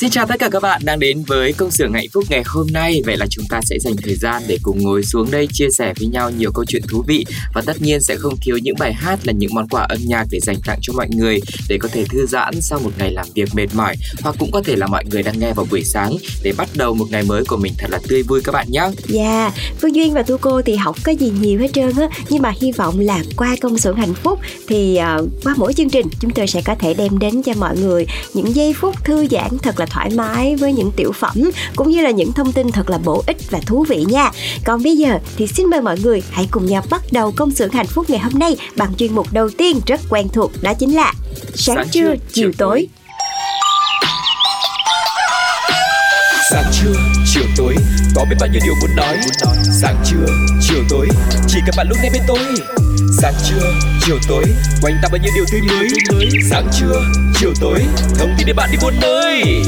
Xin chào tất cả các bạn đang đến với công xưởng hạnh phúc ngày hôm nay. Vậy là chúng ta sẽ dành thời gian để cùng ngồi xuống đây chia sẻ với nhau nhiều câu chuyện thú vị và tất nhiên sẽ không thiếu những bài hát là những món quà âm nhạc để dành tặng cho mọi người để có thể thư giãn sau một ngày làm việc mệt mỏi hoặc cũng có thể là mọi người đang nghe vào buổi sáng để bắt đầu một ngày mới của mình thật là tươi vui các bạn nhé. Dạ, Phương Duyên và Thu Cô thì không có gì nhiều hết trơn á Nhưng mà hy vọng là qua công xưởng hạnh phúc Thì uh, qua mỗi chương trình chúng tôi sẽ có thể đem đến cho mọi người Những giây phút thư giãn thật là thoải mái với những tiểu phẩm Cũng như là những thông tin thật là bổ ích và thú vị nha. Còn bây giờ thì xin mời mọi người hãy cùng nhau bắt đầu công xưởng hạnh phúc ngày hôm nay Bằng chuyên mục đầu tiên rất quen thuộc đó chính là Sáng, Sáng trưa, trưa, chiều tối. Sáng trưa, chiều tối. Có biết bao nhiêu điều muốn nói. Sáng trưa, chiều tối. Chỉ cần bạn lúc nghe bên tôi. Sáng trưa, chiều tối. Quanh ta bao nhiêu điều tươi mới. Sáng trưa, chiều tối để bạn đi buôn nơi.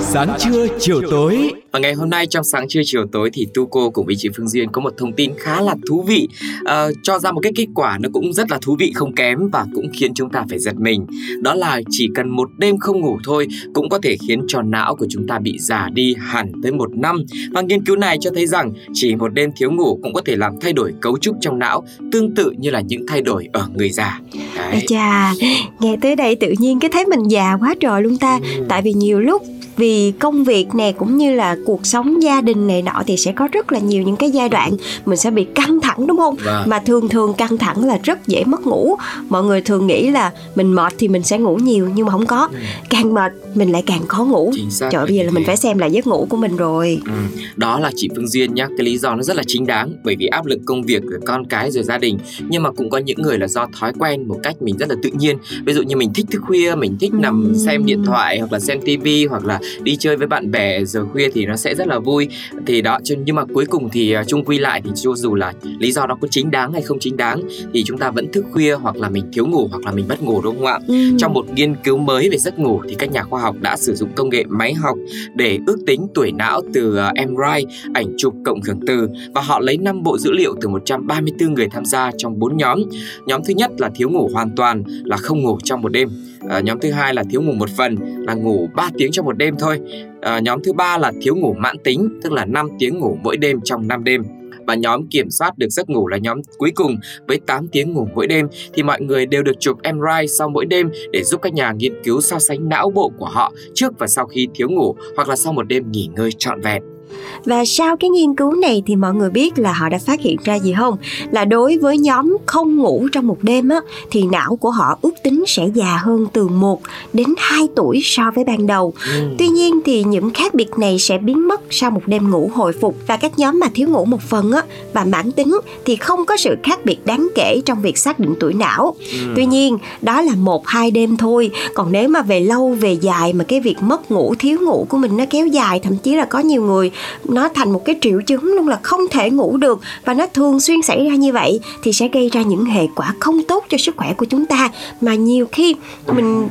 Sáng trưa, chiều tối. Và ngày hôm nay trong sáng trưa chiều tối thì Tu cô cùng với chị Phương Duyên có một thông tin khá là thú vị. Ờ, cho ra một cái kết quả nó cũng rất là thú vị không kém và cũng khiến chúng ta phải giật mình. Đó là chỉ cần một đêm không ngủ thôi cũng có thể khiến cho não của chúng ta bị già đi hẳn tới một năm. Và nghiên cứu này cho thấy rằng chỉ một đêm thiếu ngủ cũng có thể làm thay đổi cấu trúc trong não tương tự như là những thay đổi ở người già. Ê Đấy. chà, nghe tới đây tự nhiên cái thấy mình già quá trời luôn ta Tại vì nhiều lúc vì công việc nè cũng như là cuộc sống gia đình này nọ thì sẽ có rất là nhiều những cái giai đoạn mình sẽ bị căng thẳng đúng không? Vâng. mà thường thường căng thẳng là rất dễ mất ngủ. Mọi người thường nghĩ là mình mệt thì mình sẽ ngủ nhiều nhưng mà không có. Càng mệt mình lại càng khó ngủ. Trời bây giờ là mình phải xem lại giấc ngủ của mình rồi. Ừ, đó là chị Phương Duyên nhá. Cái lý do nó rất là chính đáng bởi vì áp lực công việc rồi con cái rồi gia đình. Nhưng mà cũng có những người là do thói quen một cách mình rất là tự nhiên. Ví dụ như mình thích thức khuya mình thích nằm xem điện thoại hoặc là xem tivi hoặc là đi chơi với bạn bè giờ khuya thì nó sẽ rất là vui thì đó nhưng mà cuối cùng thì à, chung quy lại thì cho dù là lý do đó có chính đáng hay không chính đáng thì chúng ta vẫn thức khuya hoặc là mình thiếu ngủ hoặc là mình mất ngủ đúng không ạ Ừ. trong một nghiên cứu mới về giấc ngủ thì các nhà khoa học đã sử dụng công nghệ máy học để ước tính tuổi não từ uh, MRI, ảnh chụp cộng hưởng từ và họ lấy 5 bộ dữ liệu từ 134 người tham gia trong 4 nhóm. Nhóm thứ nhất là thiếu ngủ hoàn toàn là không ngủ trong một đêm. À, nhóm thứ hai là thiếu ngủ một phần là ngủ 3 tiếng trong một đêm thôi. À, nhóm thứ ba là thiếu ngủ mãn tính tức là 5 tiếng ngủ mỗi đêm trong 5 đêm. Và nhóm kiểm soát được giấc ngủ là nhóm cuối cùng với 8 tiếng ngủ mỗi đêm thì mọi người đều được chụp MRI sau mỗi đêm để giúp các nhà nghiên cứu so sánh não bộ của họ trước và sau khi thiếu ngủ hoặc là sau một đêm nghỉ ngơi trọn vẹn. Và sau cái nghiên cứu này thì mọi người biết là họ đã phát hiện ra gì không? Là đối với nhóm không ngủ trong một đêm á thì não của họ ước tính sẽ già hơn từ 1 đến 2 tuổi so với ban đầu. Tuy nhiên thì những khác biệt này sẽ biến mất sau một đêm ngủ hồi phục và các nhóm mà thiếu ngủ một phần á và mãn tính thì không có sự khác biệt đáng kể trong việc xác định tuổi não. Ừ. Tuy nhiên, đó là một hai đêm thôi. Còn nếu mà về lâu về dài mà cái việc mất ngủ, thiếu ngủ của mình nó kéo dài, thậm chí là có nhiều người nó thành một cái triệu chứng luôn là không thể ngủ được và nó thường xuyên xảy ra như vậy thì sẽ gây ra những hệ quả không tốt cho sức khỏe của chúng ta. Mà nhiều khi mình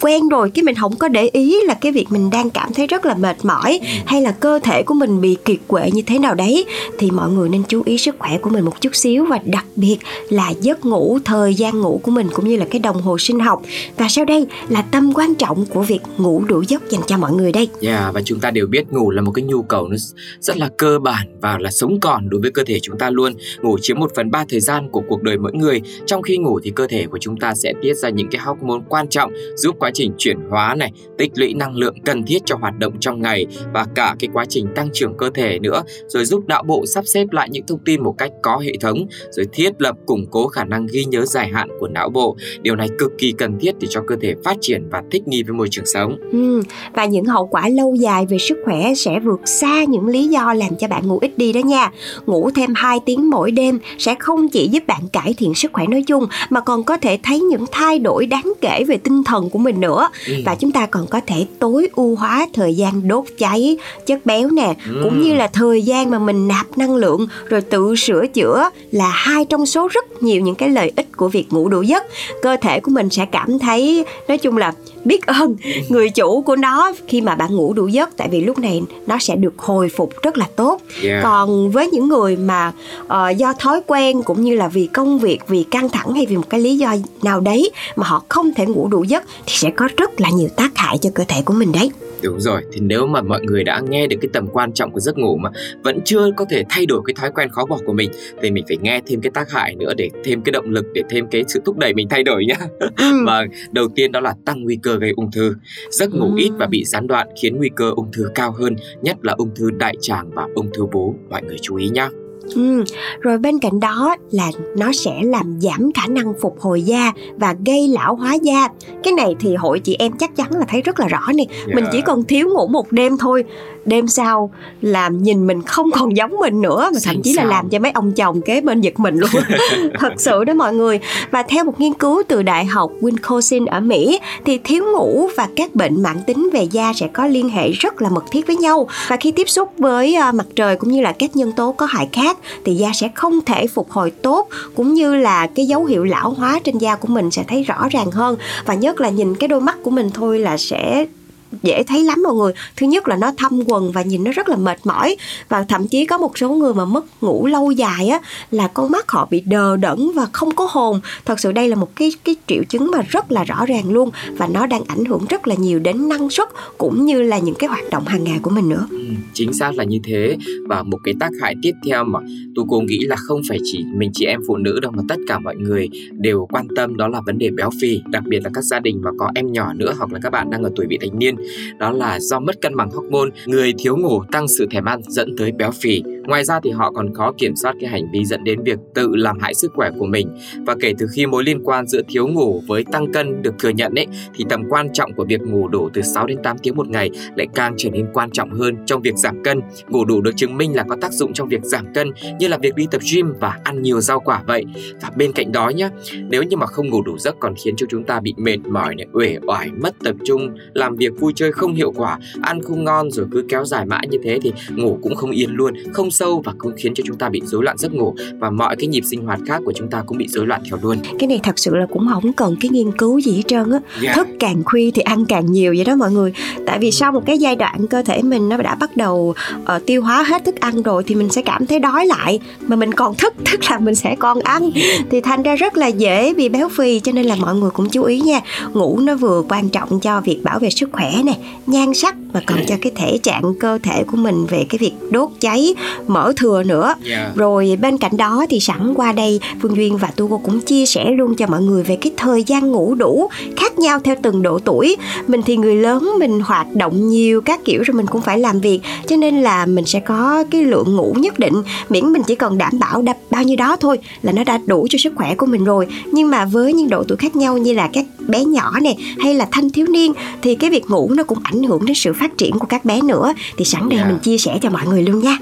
quen rồi cái mình không có để ý là cái việc mình đang cảm thấy rất là mệt mỏi hay là cơ thể của mình bị kiệt quệ như thế nào đấy thì mọi người nên chú ý sức khỏe của mình một chút xíu và đặc biệt là giấc ngủ thời gian ngủ của mình cũng như là cái đồng hồ sinh học và sau đây là tâm quan trọng của việc ngủ đủ giấc dành cho mọi người đây Yeah, và chúng ta đều biết ngủ là một cái nhu cầu nó rất là cơ bản và là sống còn đối với cơ thể chúng ta luôn. Ngủ chiếm một phần ba thời gian của cuộc đời mỗi người. Trong khi ngủ thì cơ thể của chúng ta sẽ tiết ra những cái hormone quan trọng giúp quá quá trình chuyển hóa này, tích lũy năng lượng cần thiết cho hoạt động trong ngày và cả cái quá trình tăng trưởng cơ thể nữa, rồi giúp não bộ sắp xếp lại những thông tin một cách có hệ thống, rồi thiết lập củng cố khả năng ghi nhớ dài hạn của não bộ. Điều này cực kỳ cần thiết để cho cơ thể phát triển và thích nghi với môi trường sống. Ừ, và những hậu quả lâu dài về sức khỏe sẽ vượt xa những lý do làm cho bạn ngủ ít đi đó nha. Ngủ thêm 2 tiếng mỗi đêm sẽ không chỉ giúp bạn cải thiện sức khỏe nói chung mà còn có thể thấy những thay đổi đáng kể về tinh thần của mình mình nữa. Ừ. Và chúng ta còn có thể tối ưu hóa thời gian đốt cháy chất béo nè, Ừ. cũng như là thời gian mà mình nạp năng lượng rồi tự sửa chữa là hai trong số rất nhiều những cái lợi ích của việc ngủ đủ giấc. Cơ thể của mình sẽ cảm thấy nói chung là biết ơn người chủ của nó khi mà bạn ngủ đủ giấc tại vì lúc này nó sẽ được hồi phục rất là tốt Yeah. còn với những người mà ờ, do thói quen cũng như là vì công việc vì căng thẳng hay vì một cái lý do nào đấy mà họ không thể ngủ đủ giấc thì sẽ có rất là nhiều tác hại cho cơ thể của mình đấy Đúng rồi, thì nếu mà mọi người đã nghe được cái tầm quan trọng của giấc ngủ mà vẫn chưa có thể thay đổi cái thói quen khó bỏ của mình thì mình phải nghe thêm cái tác hại nữa để thêm cái động lực để thêm cái sự thúc đẩy mình thay đổi nhá. Ừ. Và đầu tiên đó là tăng nguy cơ gây ung thư. Giấc ngủ Ừ. ít và bị gián đoạn khiến nguy cơ ung thư cao hơn, nhất là ung thư đại tràng và ung thư vú. Mọi người chú ý nhá. Ừ, rồi bên cạnh đó là nó sẽ làm giảm khả năng phục hồi da và gây lão hóa da. Cái này thì hội chị em chắc chắn là thấy rất là rõ nè. Mình chỉ còn thiếu ngủ một đêm thôi, đêm sau làm nhìn mình không còn giống mình nữa mà thậm chí là làm cho mấy ông chồng kế bên giật mình luôn. Thật sự đó mọi người. Và theo một nghiên cứu từ Đại học Wisconsin ở Mỹ thì thiếu ngủ và các bệnh mãn tính về da sẽ có liên hệ rất là mật thiết với nhau. Và khi tiếp xúc với à, mặt trời cũng như là các nhân tố có hại khác thì da sẽ không thể phục hồi tốt, cũng như là cái dấu hiệu lão hóa trên da của mình sẽ thấy rõ ràng hơn. Và nhất là nhìn cái đôi mắt của mình thôi là sẽ dễ thấy lắm mọi người. Thứ nhất là nó thâm quần và nhìn nó rất là mệt mỏi. Và thậm chí có một số người mà mất ngủ lâu dài á là con mắt họ bị đờ đẫn và không có hồn. Thật sự đây là một cái cái triệu chứng mà rất là rõ ràng luôn và nó đang ảnh hưởng rất là nhiều đến năng suất cũng như là những cái hoạt động hàng ngày của mình nữa. Ừ, chính xác là như thế. Và một cái tác hại tiếp theo mà tôi cô nghĩ là không phải chỉ mình chị em phụ nữ đâu mà tất cả mọi người đều quan tâm đó là vấn đề béo phì. Đặc biệt là các gia đình mà có em nhỏ nữa hoặc là các bạn đang ở tuổi vị thành niên đó là do mất cân bằng hormone người thiếu ngủ tăng sự thèm ăn dẫn tới béo phì ngoài ra thì họ còn khó kiểm soát cái hành vi dẫn đến việc tự làm hại sức khỏe của mình và kể từ khi mối liên quan giữa thiếu ngủ với tăng cân được thừa nhận ấy thì tầm quan trọng của việc ngủ đủ từ 6 đến 8 tiếng một ngày lại càng trở nên quan trọng hơn trong việc giảm cân. Ngủ đủ được chứng minh là có tác dụng trong việc giảm cân như là việc đi tập gym và ăn nhiều rau quả vậy. Và bên cạnh đó nhé, nếu như mà không ngủ đủ giấc còn khiến cho chúng ta bị mệt mỏi này, uể oải, mất tập trung, làm việc vui chơi không hiệu quả, ăn không ngon rồi cứ kéo dài mãi như thế thì ngủ cũng không yên luôn, không sâu và cũng khiến cho chúng ta bị rối loạn giấc ngủ và mọi cái nhịp sinh hoạt khác của chúng ta cũng bị rối loạn theo luôn. cái này thật sự là cũng không cần cái nghiên cứu gì hết trơn á. Yeah. thức càng khuya thì ăn càng nhiều vậy đó mọi người. Tại vì sau một cái giai đoạn cơ thể mình nó đã bắt đầu ờ, tiêu hóa hết thức ăn rồi thì mình sẽ cảm thấy đói lại. Mà mình còn thức tức là mình sẽ còn ăn. Thì thành ra rất là dễ bị béo phì cho nên là mọi người cũng chú ý nha. Ngủ nó vừa quan trọng cho việc bảo vệ sức khỏe nè nhan sắc mà còn cho cái thể trạng cơ thể của mình về cái việc đốt cháy mỡ thừa nữa Yeah. rồi bên cạnh đó thì sẵn qua đây Phương Duyên và Tu cô cũng chia sẻ luôn cho mọi người về cái thời gian ngủ đủ khác nhau theo từng độ tuổi. Mình thì người lớn mình hoạt động nhiều các kiểu rồi mình cũng phải làm việc cho nên là mình sẽ có cái lượng ngủ nhất định miễn mình chỉ cần đảm bảo đập bao nhiêu đó thôi là nó đã đủ cho sức khỏe của mình rồi. Nhưng mà với những độ tuổi khác nhau như là các bé nhỏ nè hay là thanh thiếu niên thì cái việc ngủ nó cũng ảnh hưởng đến sự phát triển của các bé nữa thì sẵn đây Yeah. mình chia sẻ cho mọi người luôn nha.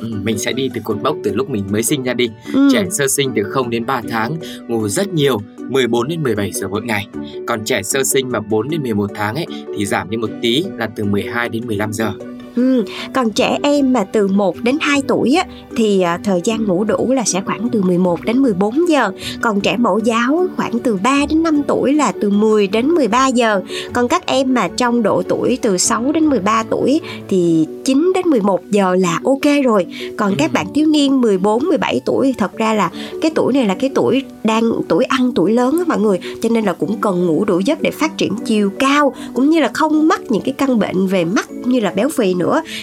Ừ, mình sẽ đi từ cột mốc từ lúc mình mới sinh ra đi Ừ. Trẻ sơ sinh từ 0 đến 3 tháng ngủ rất nhiều, 14 đến 17 giờ mỗi ngày. Còn trẻ sơ sinh mà 4 đến 11 tháng ấy thì giảm đi một tí là từ 12 đến 15 giờ. Ừ, còn trẻ em mà từ 1 đến 2 tuổi á, thì à, thời gian ngủ đủ là sẽ khoảng từ 11 đến 14 giờ. Còn trẻ mẫu giáo khoảng từ 3 đến 5 tuổi là từ 10 đến 13 giờ. Còn các em mà trong độ tuổi từ 6 đến 13 tuổi thì 9 đến 11 giờ là ok rồi. Còn các bạn thiếu niên 14, 17 tuổi thì thật ra là cái tuổi này là cái tuổi đang tuổi ăn tuổi lớn á mọi người cho nên là cũng cần ngủ đủ giấc để phát triển chiều cao cũng như là không mắc những cái căn bệnh về mắt như là béo phì nữa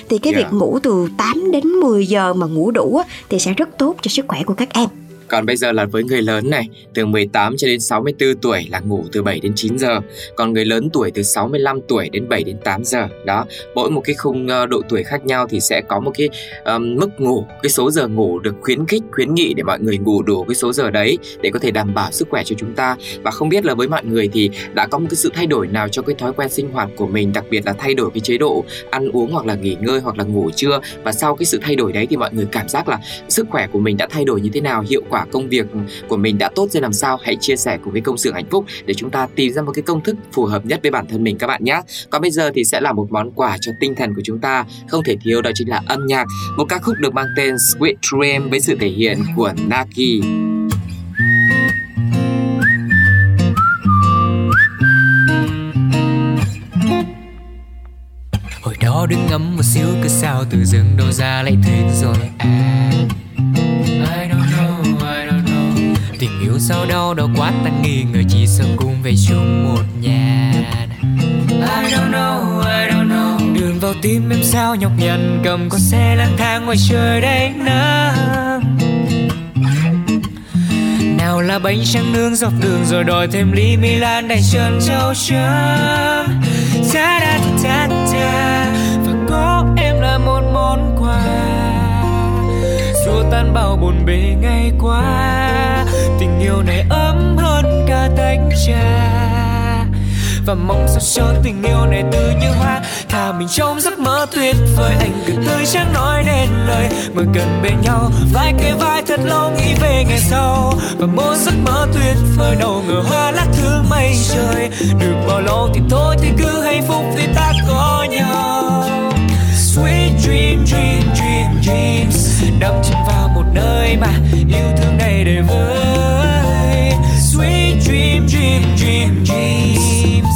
thì cái Yeah. việc ngủ từ 8 đến 10 giờ mà ngủ đủ thì sẽ rất tốt cho sức khỏe của các em còn bây giờ là với người lớn này, từ 18 cho đến 64 tuổi là ngủ từ 7 đến 9 giờ. Còn người lớn tuổi từ 65 tuổi đến 7 đến 8 giờ. Đó, mỗi một cái khung ờ, độ tuổi khác nhau thì sẽ có một cái um, mức ngủ, cái số giờ ngủ được khuyến khích, khuyến nghị để mọi người ngủ đủ cái số giờ đấy để có thể đảm bảo sức khỏe cho chúng ta. Và không biết là với mọi người thì đã có một cái sự thay đổi nào cho cái thói quen sinh hoạt của mình, đặc biệt là thay đổi cái chế độ ăn uống hoặc là nghỉ ngơi hoặc là ngủ chưa và sau cái sự thay đổi đấy thì mọi người cảm giác là sức khỏe của mình đã thay đổi như thế nào, hiệu quả công việc của mình đã tốt ra làm sao? Hãy chia sẻ cùng với công xưởng hạnh phúc để chúng ta tìm ra một cái công thức phù hợp nhất với bản thân mình các bạn nhé. Còn bây giờ thì sẽ là một món quà cho tinh thần của chúng ta, không thể thiếu đó chính là âm nhạc. Một ca khúc được mang tên Sweet Dream với sự thể hiện của Naki. Hồi đó đứng ngắm một xíu cứ sao từ rừng đâu ra lại thuyền rồi. à sao đau đau quá ta nghi. Ngờ chỉ sợ cùng về chung một nhà. I don't know, I don't know. Đường vào tim em sao nhọc nhằn. Cầm con xe lang thang ngoài trời đầy nắng. Nào là bánh tráng nướng dọc đường rồi đòi thêm ly Milan đầy trơn trâu trắng ta da da da và có em là một món quà. Xua tan bao buồn bề ngày qua tình yêu này ấm hơn cả tách trà và mong sao cho tình yêu này từ như hoa, thả mình trong giấc mơ tuyệt vời. Anh cứ tươi chẳng nói nên lời mà gần bên nhau, vai kề vai thật lâu, nghĩ về ngày sau. Và một giấc mơ tuyệt vời, đầu ngờ hoa lá thứ mây trời. Được bao lâu thì thôi, thì cứ hạnh phúc vì ta có nhau. Sweet dream dream dream, dreams đắm chìm vào một nơi mà yêu thương này để vơi dream dream dream, dreams.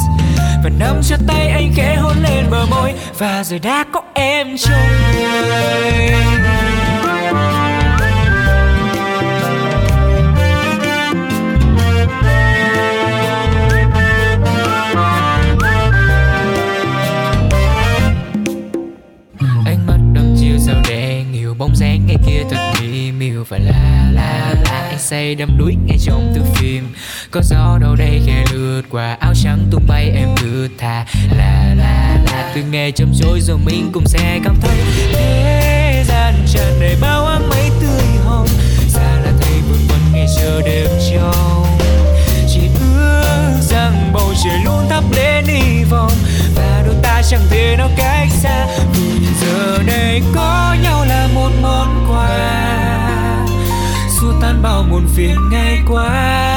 Và nắm chặt tay anh khẽ hôn lên bờ môi, và rồi đã có em trong người mắt đăm chiều sao đen nhiều bóng dáng ngày kia thật mỹ miều, và la la la. Anh say đắm đuối ngay trong từ phim có gió đâu đây khẽ lướt qua. Áo trắng tung bay, em cứ thà la la la. Từ ngày chậm trôi rồi mình cùng sẽ cảm thấy thế gian tràn đầy bao áng mây tươi hồng. Xa là thấy vương vấn ngày chờ đêm trong chỉ ước rằng bầu trời luôn thắp lên hy vọng. Và đôi ta chẳng thể nào cách xa. Vì giờ đây có nhau là một món quà. Xua tan bao muộn phiền ngày qua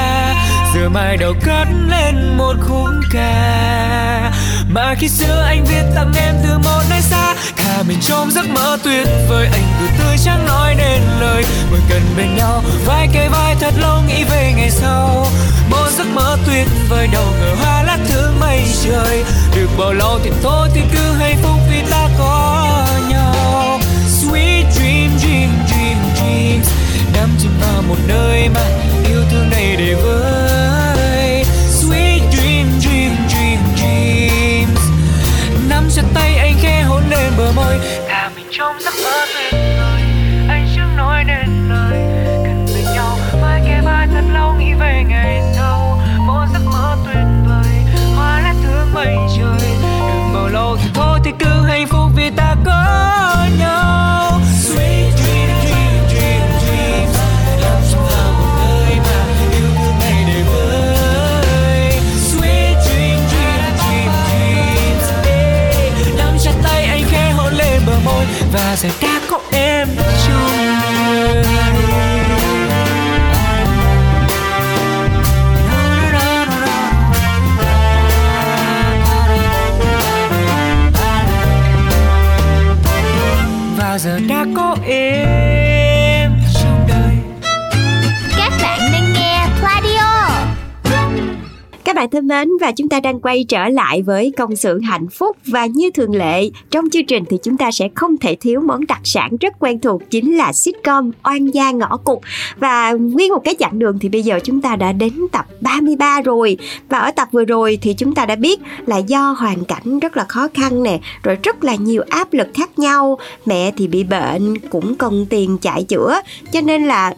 rồi mai đầu cất lên một khúc ca. Mà khi xưa anh viết tặng em từ một nơi xa thả mình trong giấc mơ tuyệt vời. Anh cứ tươi chẳng nói nên lời, ngồi gần bên nhau, vai kề vai thật lâu nghĩ về ngày sau. Một giấc mơ tuyệt vời, đầu ngờ hoa lá thương mây trời. Được bao lâu thì thôi thì cứ hạnh phúc vì ta có nhau. Sweet dream dream dream, dreams. Đắm chìm vào một nơi mà và bạn thân mến, và chúng ta đang quay trở lại với công xưởng hạnh phúc. Và như thường lệ, trong chương trình thì chúng ta sẽ không thể thiếu món đặc sản rất quen thuộc, chính là sitcom Oan gia ngõ cục và nguyên một cái chặng đường thì bây giờ chúng ta đã đến tập 33 rồi. Và ở tập vừa rồi thì chúng ta đã biết là do hoàn cảnh rất là khó khăn nè, rồi rất là nhiều áp lực khác nhau. Mẹ thì bị bệnh, cũng cần tiền chạy chữa. Cho nên là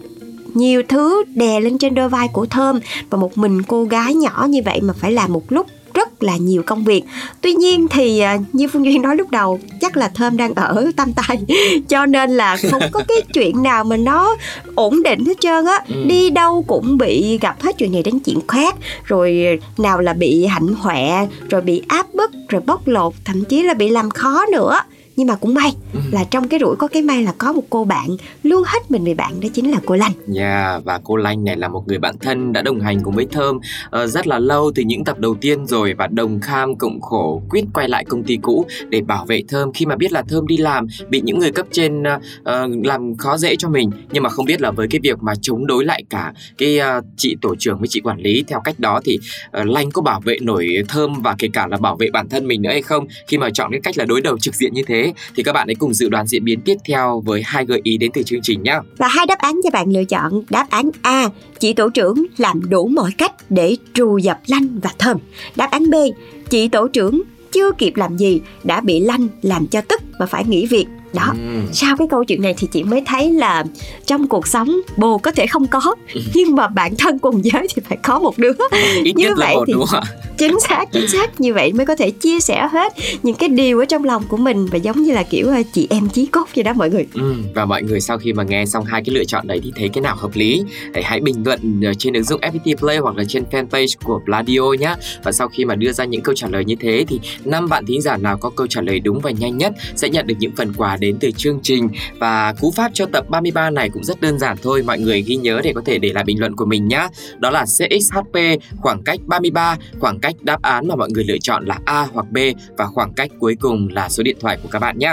nhiều thứ đè lên trên đôi vai của thơm và một mình cô gái nhỏ như vậy mà phải làm một lúc rất là nhiều công việc. Tuy nhiên thì à, như phương duyên nói lúc đầu chắc là thơm đang ở tam tay cho nên là không có cái chuyện nào mà nó ổn định hết trơn á. Ừ. đi đâu cũng bị gặp hết chuyện này đến chuyện khác rồi nào là bị hạnh hoẹ rồi bị áp bức rồi bóc lột thậm chí là bị làm khó nữa nhưng mà cũng may Ừ. là trong cái rủi có cái may là có một cô bạn luôn hết mình vì bạn đó chính là cô Lanh. Yeah, và cô Lanh này là một người bạn thân đã đồng hành cùng với Thơm ờ, rất là lâu từ những tập đầu tiên rồi và đồng kham cộng khổ quyết quay lại công ty cũ để bảo vệ Thơm khi mà biết là Thơm đi làm bị những người cấp trên ờ, làm khó dễ cho mình. Nhưng mà không biết là với cái việc mà chống đối lại cả cái ờ, chị tổ trưởng với chị quản lý theo cách đó thì ờ, Lanh có bảo vệ nổi Thơm và kể cả là bảo vệ bản thân mình nữa hay không? Khi mà chọn cái cách là đối đầu trực diện như thế thì các bạn hãy cùng dự đoán diễn biến tiếp theo với hai gợi ý đến từ chương trình nhé. và hai đáp án cho bạn lựa chọn đáp án A chị tổ trưởng làm đủ mọi cách để trù dập Lanh và Thơm đáp án B chị tổ trưởng chưa kịp làm gì đã bị Lanh làm cho tức và phải nghỉ việc đó Ừm. sau cái câu chuyện này thì chị mới thấy là trong cuộc sống bồ có thể không có nhưng mà bạn thân cùng giới thì phải có một đứa ít Như nhất là vậy một thì- đúng không? Chính xác chính xác. Như vậy mới có thể chia sẻ hết những cái điều ở trong lòng của mình và giống như là kiểu à, chị em chí cốt vậy đó mọi người. Ừ, và mọi người sau khi mà nghe xong hai cái lựa chọn đấy thì thấy cái nào hợp lý hãy hãy bình luận à, trên ứng dụng FPT Play hoặc là trên fanpage của Pladio nhé và sau khi mà đưa ra những câu trả lời như thế thì năm bạn thính giả nào có câu trả lời đúng và nhanh nhất sẽ nhận được những phần quà đến từ chương trình. Và cú pháp cho tập 33 này cũng rất đơn giản thôi mọi người ghi nhớ để có thể để lại bình luận của mình nhé đó là CXHP khoảng cách 33 khoảng cách đáp án mà mọi người lựa chọn là A hoặc B và khoảng cách cuối cùng là số điện thoại của các bạn nhé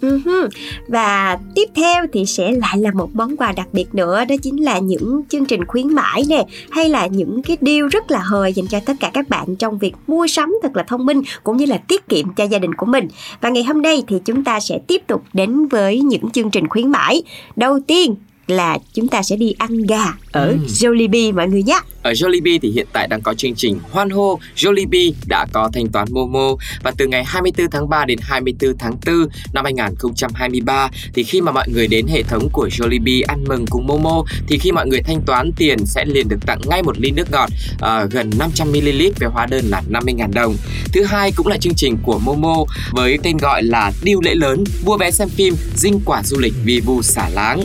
Uh-huh. Ừ và tiếp theo thì sẽ lại là một món quà đặc biệt nữa, Đó chính là những chương trình khuyến mãi nè, Hay là những cái deal rất là hời dành cho tất cả các bạn Trong việc mua sắm thật là thông minh Cũng như là tiết kiệm cho gia đình của mình. Và ngày hôm nay thì chúng ta sẽ tiếp tục đến với những chương trình khuyến mãi. Đầu tiên là chúng ta sẽ đi ăn gà ở Ừ. Jollibee mọi người nhé Ở Jollibee thì hiện tại đang có chương trình Hoan hô Jollibee đã có thanh toán Momo và từ ngày 24 tháng 3 đến 24 tháng 4 năm 2023 thì khi mà mọi người đến hệ thống của Jollibee ăn mừng cùng Momo thì khi mọi người thanh toán tiền sẽ liền được tặng ngay một ly nước ngọt ờ, gần 500ml với hóa đơn là 50.000 đồng. Thứ hai cũng là chương trình của Momo với tên gọi là Điêu lễ lớn mua vé xem phim dinh quả du lịch vì vu xả láng.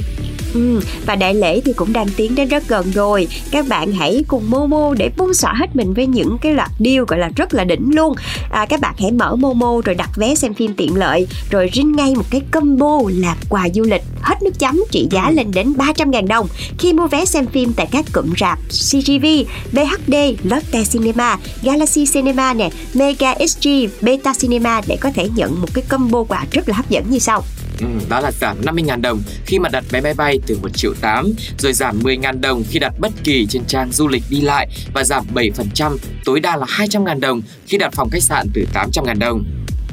Ừ, và đại lễ thì cũng đang tiến đến rất gần rồi. Các bạn hãy cùng Momo để bung xõa hết mình với những cái loạt deal gọi là rất là đỉnh luôn. À, Các bạn hãy mở Momo rồi đặt vé xem phim tiện lợi Rồi rinh ngay một cái combo là quà du lịch hết nước chấm trị giá lên đến 300.000 đồng Khi mua vé xem phim tại các cụm rạp CGV, VHD, Lotte Cinema, Galaxy Cinema nè, Mega SG, Beta Cinema để có thể nhận một cái combo quà rất là hấp dẫn như sau. Ừ, đó là giảm 50.000 đồng khi mà đặt vé máy bay từ 1 triệu 8 rồi giảm 10.000 đồng khi đặt bất kỳ trên trang du lịch đi lại và giảm 7% tối đa là 200.000 đồng khi đặt phòng khách sạn từ 800.000 đồng.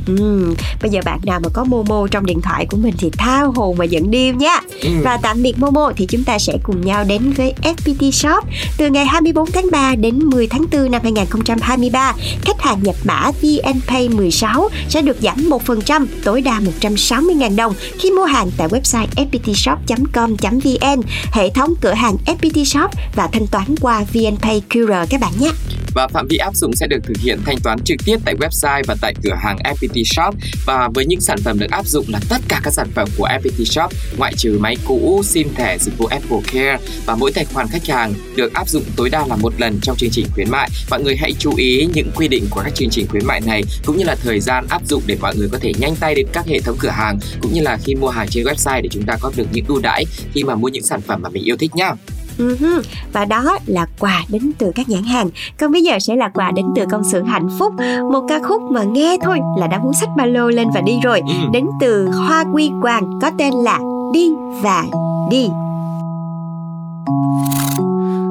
Ừm, bây giờ bạn nào mà có Momo trong điện thoại của mình thì thao hồn mà dẫn điêu nha. Ừ. Và tạm biệt Momo thì chúng ta sẽ cùng nhau đến với FPT Shop từ ngày 24 tháng 3 đến 10 tháng 4 năm 2023. Khách hàng nhập mã VNPay 16 sẽ được giảm 1% tối đa 160.000 đồng khi mua hàng tại website fptshop.com.vn, hệ thống cửa hàng FPT Shop và thanh toán qua VNPay QR các bạn nhé. Và phạm vi áp dụng sẽ được thực hiện thanh toán trực tiếp tại website và tại cửa hàng FPT Shop và với những sản phẩm được áp dụng là tất cả các sản phẩm của FPT Shop ngoại trừ máy cũ, SIM thẻ, dịch vụ Apple Care và mỗi tài khoản khách hàng được áp dụng tối đa là một lần trong chương trình khuyến mại. Mọi người hãy chú ý những quy định của các chương trình khuyến mại này cũng như là thời gian áp dụng để mọi người có thể nhanh tay đến các hệ thống cửa hàng cũng như là khi mua hàng trên website để chúng ta có được những ưu đãi khi mà mua những sản phẩm mà mình yêu thích nhá. Uh-huh. Và đó là quà đến từ các nhãn hàng. Còn bây giờ sẽ là quà đến từ công xưởng hạnh phúc. Một ca khúc mà nghe thôi là đã muốn xách ba lô lên và đi rồi. Ừ. Đến từ Hoa Quy Quang có tên là Đi và Đi.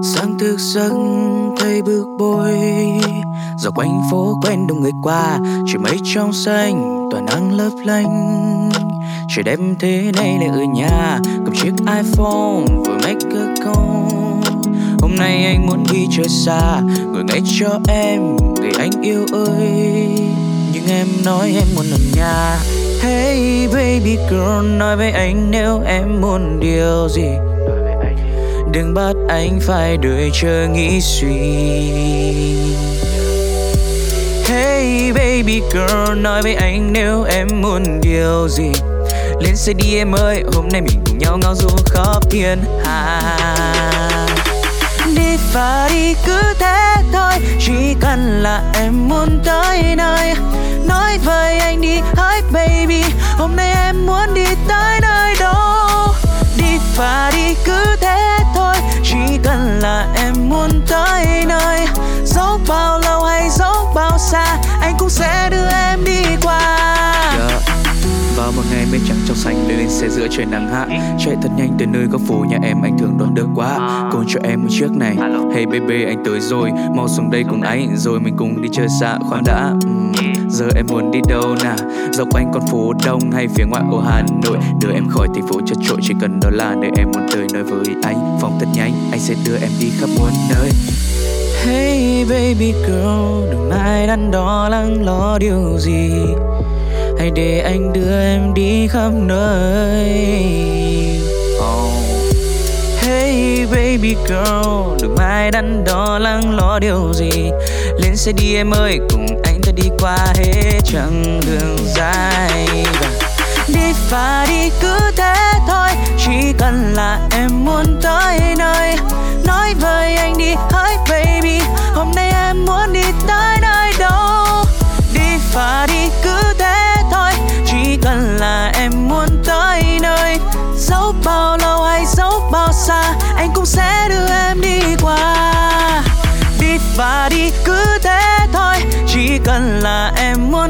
Sáng thức giấc thấy bước bôi dọc quanh phố quen đông người qua trời mây trong xanh tỏa nắng lấp lánh trời đẹp thế này lại ở nhà, cầm chiếc iphone vừa make a call. Hôm nay anh muốn đi chơi xa, ngồi ngay cho em, người anh yêu ơi. Nhưng em nói em muốn ở nhà. Hey baby girl, nói với anh nếu em muốn điều gì? Đừng bắt anh phải đợi chờ nghĩ suy. Hey baby girl, nói với anh nếu em muốn điều gì? Lên xe đi em ơi, hôm nay mình cùng nhau ngao du khắp thiên hà Đi và đi cứ thế. Ngày mây trắng trong xanh lên lên xe giữa trời nắng hạ. Chạy thật nhanh tới nơi có phố nhà em anh thường đón được quá. Cô cho em một chiếc này. Hey baby anh tới rồi. Mau xuống đây cùng anh Rồi mình cùng đi chơi xa khoan đã. Uhm, Giờ em muốn đi đâu nào Dọc quanh con phố đông hay phía ngoại ô Hà Nội? Đưa em khỏi thành phố chật trội Chỉ cần đó là nơi em muốn tới nơi với anh. Phòng thật nhanh anh sẽ đưa em đi khắp muôn nơi. Hey baby girl Đừng ai đắn đo lắng lo điều gì Hãy để anh đưa em đi khắp nơi. Oh. Hey, baby girl, Đừng ai đắn đo lắng lo điều gì. Lên xe đi em ơi, Cùng anh ta đi qua hết chặng đường dài. Và Đi và đi cứ thế thôi, Chỉ cần là em muốn tới nơi. Nói với anh đi hỡi baby, Hôm nay em muốn đi tới nơi đâu? Đi và đi cứ thế cần là em muốn tới nơi. Dẫu bao lâu hay dẫu bao xa, Anh cũng sẽ đưa em đi qua. Đi và đi, cứ thế thôi. Chỉ cần là em muốn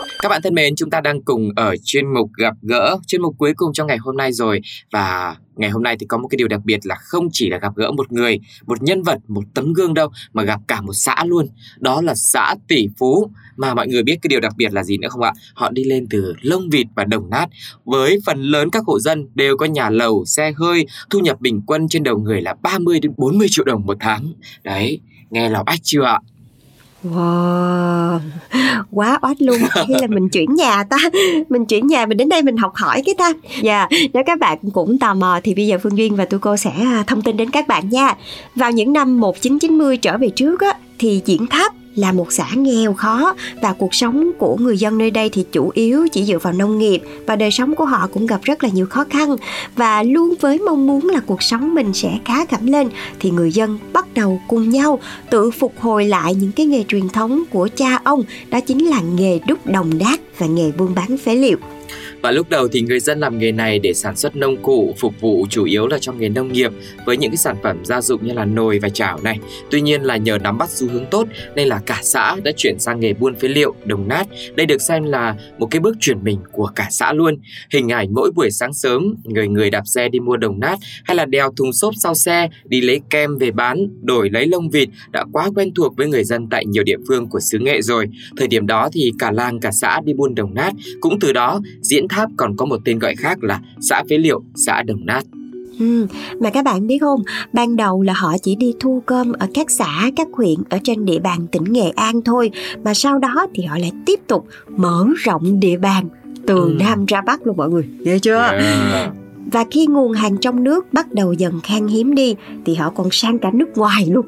các bạn thân mến, chúng ta đang cùng ở chuyên mục gặp gỡ, chuyên mục cuối cùng trong ngày hôm nay rồi và ngày hôm nay thì có một cái điều đặc biệt là không chỉ là gặp gỡ một người, một nhân vật, một tấm gương đâu mà gặp cả một xã luôn. Đó là xã Tỷ Phú mà mọi người biết cái điều đặc biệt là gì nữa không ạ? Họ đi lên từ lông vịt và đồng nát với phần lớn các hộ dân đều có nhà lầu, xe hơi, thu nhập bình quân trên đầu người là 30 đến 40 triệu đồng một tháng. Đấy, nghe là ách chưa ạ? Wow, quá oách luôn. Hay là mình chuyển nhà ta? Mình chuyển nhà mình đến đây mình học hỏi cái ta. Dạ, nếu các bạn cũng tò mò Thì bây giờ Phương Duyên và tôi cô sẽ à, thông tin đến các bạn nha. Vào những năm 1990 trở về trước á Thì Diễn Tháp là một xã nghèo khó và cuộc sống của người dân nơi đây thì chủ yếu chỉ dựa vào nông nghiệp và đời sống của họ cũng gặp rất là nhiều khó khăn. Và luôn với mong muốn là cuộc sống mình sẽ khá cảm lên thì người dân bắt đầu cùng nhau tự phục hồi lại những cái nghề truyền thống của cha ông, đó chính là nghề đúc đồng đát và nghề buôn bán phế liệu. Và lúc đầu thì người dân làm nghề này để sản xuất nông cụ, phục vụ chủ yếu là trong nghề nông nghiệp với những cái sản phẩm gia dụng như là nồi và chảo này. Tuy nhiên là nhờ nắm bắt xu hướng tốt nên là cả xã đã chuyển sang nghề buôn phế liệu, đồng nát. Đây được xem là một cái bước chuyển mình của cả xã luôn. Hình ảnh mỗi buổi sáng sớm, người người đạp xe đi mua đồng nát hay là đeo thùng xốp sau xe đi lấy kem về bán, đổi lấy lông vịt đã quá quen thuộc với người dân tại nhiều địa phương của xứ Nghệ rồi. Thời điểm đó thì cả làng cả xã đi buôn đồng nát, cũng từ đó Diễn Tháp còn có một tên gọi khác là xã phế liệu, xã đồng nát. Ừ, mà các bạn biết không, ban đầu là họ chỉ đi thu gom ở các xã, các huyện ở trên địa bàn tỉnh Nghệ An thôi, mà sau đó thì họ lại tiếp tục mở rộng địa bàn từ Ừ. Nam ra Bắc luôn mọi người, nghe chưa? Yeah. Và khi nguồn hàng trong nước bắt đầu dần khan hiếm đi thì họ còn sang cả nước ngoài luôn.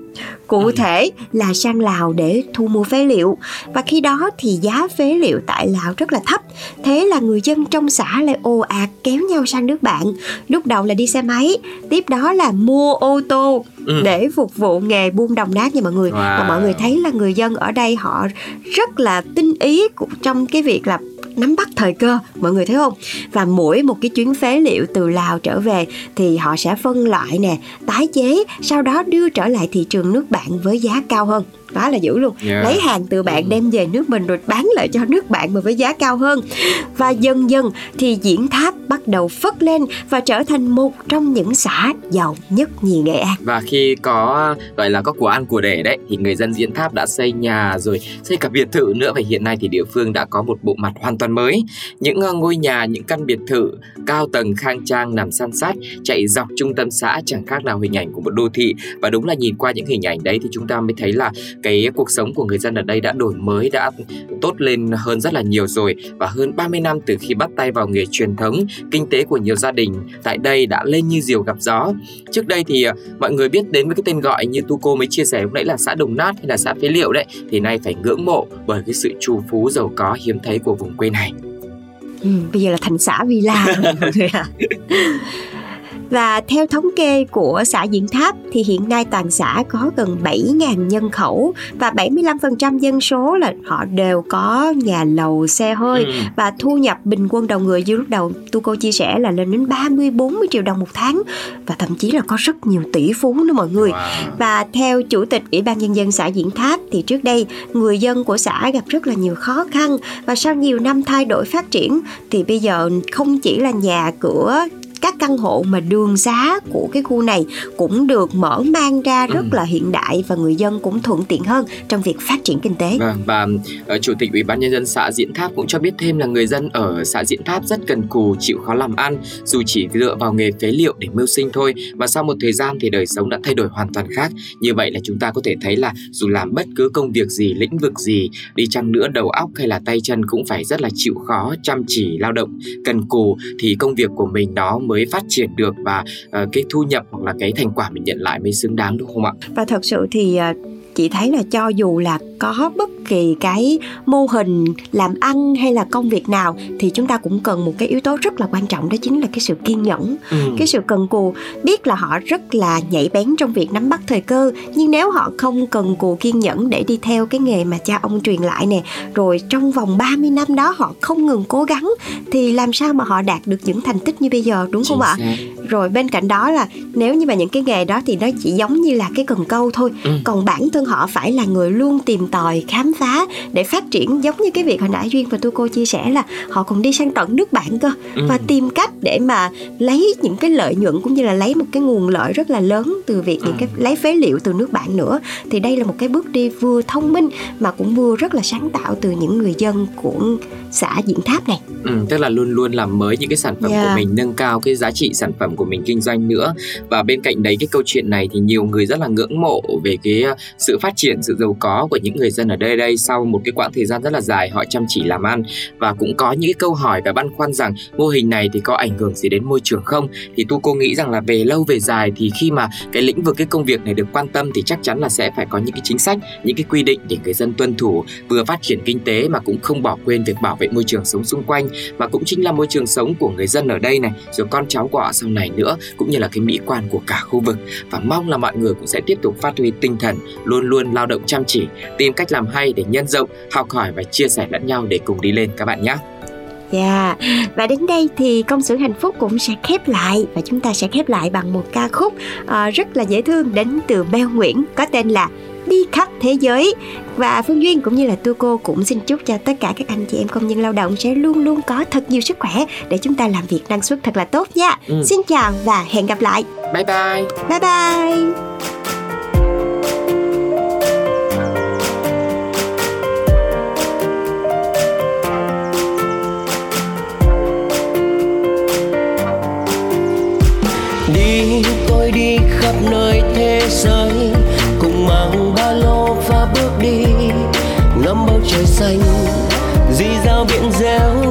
Cụ Ừ. thể là sang Lào để thu mua phế liệu. Và khi đó thì giá phế liệu tại Lào rất là thấp. Thế là người dân trong xã lại ồ ạt kéo nhau sang nước bạn. Lúc đầu là đi xe máy, tiếp đó là mua ô tô Ừ. để phục vụ nghề buôn đồng nát nha mọi người. Wow. Mà mọi người thấy là người dân ở đây họ rất là tinh ý trong cái việc là nắm bắt thời cơ, mọi người thấy không? Và mỗi một cái chuyến phế liệu từ Lào trở về thì họ sẽ phân loại nè, tái chế, sau đó đưa trở lại thị trường nước bạn với giá cao hơn quá là dữ luôn. Yeah. lấy hàng từ bạn đem về nước mình rồi bán lại cho nước bạn mà với giá cao hơn. Và dần dần thì diễn tháp bắt đầu phất lên và trở thành một trong những xã giàu nhất nhì nghệ an. Và khi có gọi là có của ăn của để đấy thì người dân diễn tháp đã xây nhà rồi xây cả biệt thự nữa. Và hiện nay thì địa phương đã có một bộ mặt hoàn toàn mới. Những ờ, ngôi nhà những căn biệt thự cao tầng khang trang nằm san sát chạy dọc trung tâm xã chẳng khác nào hình ảnh của một đô thị. Và đúng là nhìn qua những hình ảnh đấy thì chúng ta mới thấy là cái cuộc sống của người dân ở đây đã đổi mới đã tốt lên hơn rất là nhiều rồi. Và hơn 30 năm từ khi bắt tay vào nghề truyền thống kinh tế của nhiều gia đình tại đây đã lên như diều gặp gió. Trước đây thì ờ, mọi người biết đến với cái tên gọi như tu cô mới chia sẻ lúc nãy là xã Đồng Nát hay là xã Phế Liệu đấy thì nay phải ngưỡng mộ bởi cái sự trù phú giàu có hiếm thấy của vùng quê này. Ừ, bây giờ là thành xã villa rồi mọi người ạ Và theo thống kê của xã Diễn Tháp thì hiện nay toàn xã có gần 7.000 nhân khẩu và 75% dân số là họ đều có nhà lầu xe hơi Ừ. và thu nhập bình quân đầu người như lúc đầu tu cô chia sẻ là lên đến 30 40 triệu đồng một tháng và thậm chí là có rất nhiều tỷ phú nữa mọi người. Wow. Và theo chủ tịch Ủy ban nhân dân xã Diễn Tháp thì trước đây người dân của xã gặp rất là nhiều khó khăn và sau nhiều năm thay đổi phát triển thì bây giờ không chỉ là nhà cửa các căn hộ mà đường xá của cái khu này cũng được mở mang ra rất Ừ. là hiện đại và người dân cũng thuận tiện hơn trong việc phát triển kinh tế. Vâng, và ờ, chủ tịch ủy ban nhân dân xã Diễn Tháp cũng cho biết thêm là người dân ở xã Diễn Tháp rất cần cù, chịu khó làm ăn, dù chỉ dựa vào nghề phế liệu để mưu sinh thôi, và sau một thời gian thì đời sống đã thay đổi hoàn toàn khác. Như vậy là chúng ta có thể thấy là dù làm bất cứ công việc gì, lĩnh vực gì, đi chăng nữa đầu óc hay là tay chân cũng phải rất là chịu khó, chăm chỉ, lao động, cần cù thì công việc của mình nó mới phát triển được và uh, cái thu nhập hoặc là cái thành quả mình nhận lại mới xứng đáng đúng không ạ? Và thật sự thì ờ, chị thấy là cho dù là có bất kỳ cái mô hình làm ăn hay là công việc nào thì chúng ta cũng cần một cái yếu tố rất là quan trọng đó chính là cái sự kiên nhẫn Ừ. cái sự cần cù biết là họ rất là nhạy bén trong việc nắm bắt thời cơ nhưng nếu họ không cần cù kiên nhẫn để đi theo cái nghề mà cha ông truyền lại nè rồi trong vòng 30 năm đó họ không ngừng cố gắng thì làm sao mà họ đạt được những thành tích như bây giờ đúng không ạ rồi bên cạnh đó là nếu như mà những cái nghề đó thì nó chỉ giống như là cái cần câu thôi Ừ. còn bản thân họ phải là người luôn tìm tòi khám phá để phát triển giống như cái việc hồi nãy duyên và tôi cô chia sẻ là họ còn đi sang tận nước bạn cơ. Ừ. và tìm cách để mà lấy những cái lợi nhuận cũng như là lấy một cái nguồn lợi rất là lớn từ việc những cái lấy phế liệu từ nước bạn nữa. Thì đây là một cái bước đi vừa thông minh mà cũng vừa rất là sáng tạo từ những người dân của xã Diễn Tháp này. Ừ, tức là luôn luôn làm mới những cái sản phẩm Yeah. của mình nâng cao cái giá trị sản phẩm của mình kinh doanh nữa. Và bên cạnh đấy cái câu chuyện này thì nhiều người rất là ngưỡng mộ về cái uh, sự phát triển sự giàu có của những người dân ở đây đây sau một cái quãng thời gian rất là dài, họ chăm chỉ làm ăn. Và cũng có những cái câu hỏi và băn khoăn rằng mô hình này thì có ảnh hưởng gì đến môi trường không? Thì tu cô nghĩ rằng là về lâu, về dài thì khi mà cái lĩnh vực, cái công việc này được quan tâm thì chắc chắn là sẽ phải có những cái chính sách, những cái quy định để người dân tuân thủ, vừa phát triển kinh tế mà cũng không bỏ quên việc bảo vệ môi trường sống xung quanh. Mà cũng chính là môi trường sống của người dân ở đây này, rồi con cháu của họ sau này nữa, cũng như là cái mỹ quan của cả khu vực. Và mong là mọi người cũng sẽ tiếp tục phát huy tinh thần, luôn luôn lao động chăm chỉ, tìm cách làm hay để nhân rộng học hỏi và chia sẻ lẫn nhau để cùng đi lên các bạn nhé Dạ, và đến đây thì công xưởng hạnh phúc cũng sẽ khép lại và chúng ta sẽ khép lại bằng một ca khúc ờ, rất là dễ thương đến từ Beo Nguyễn có tên là Đi khắp thế giới và Phương Duyên cũng như là Tu cô cũng xin chúc cho tất cả các anh chị em công nhân lao động sẽ luôn luôn có thật nhiều sức khỏe để chúng ta làm việc năng suất thật là tốt nha. Ừ. Xin chào và hẹn gặp lại. bye bye Bye bye. Benzel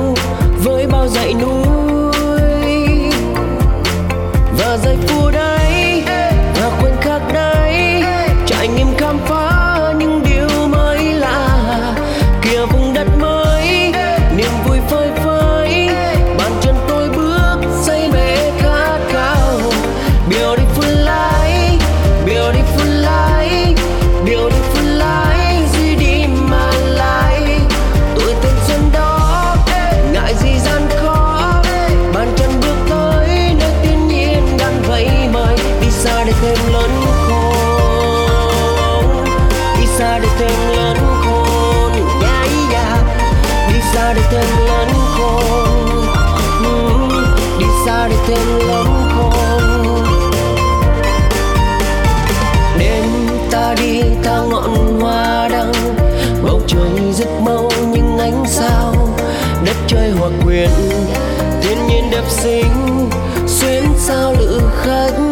hòa quyện thiên nhiên đẹp xinh xuyên sao lữ khách.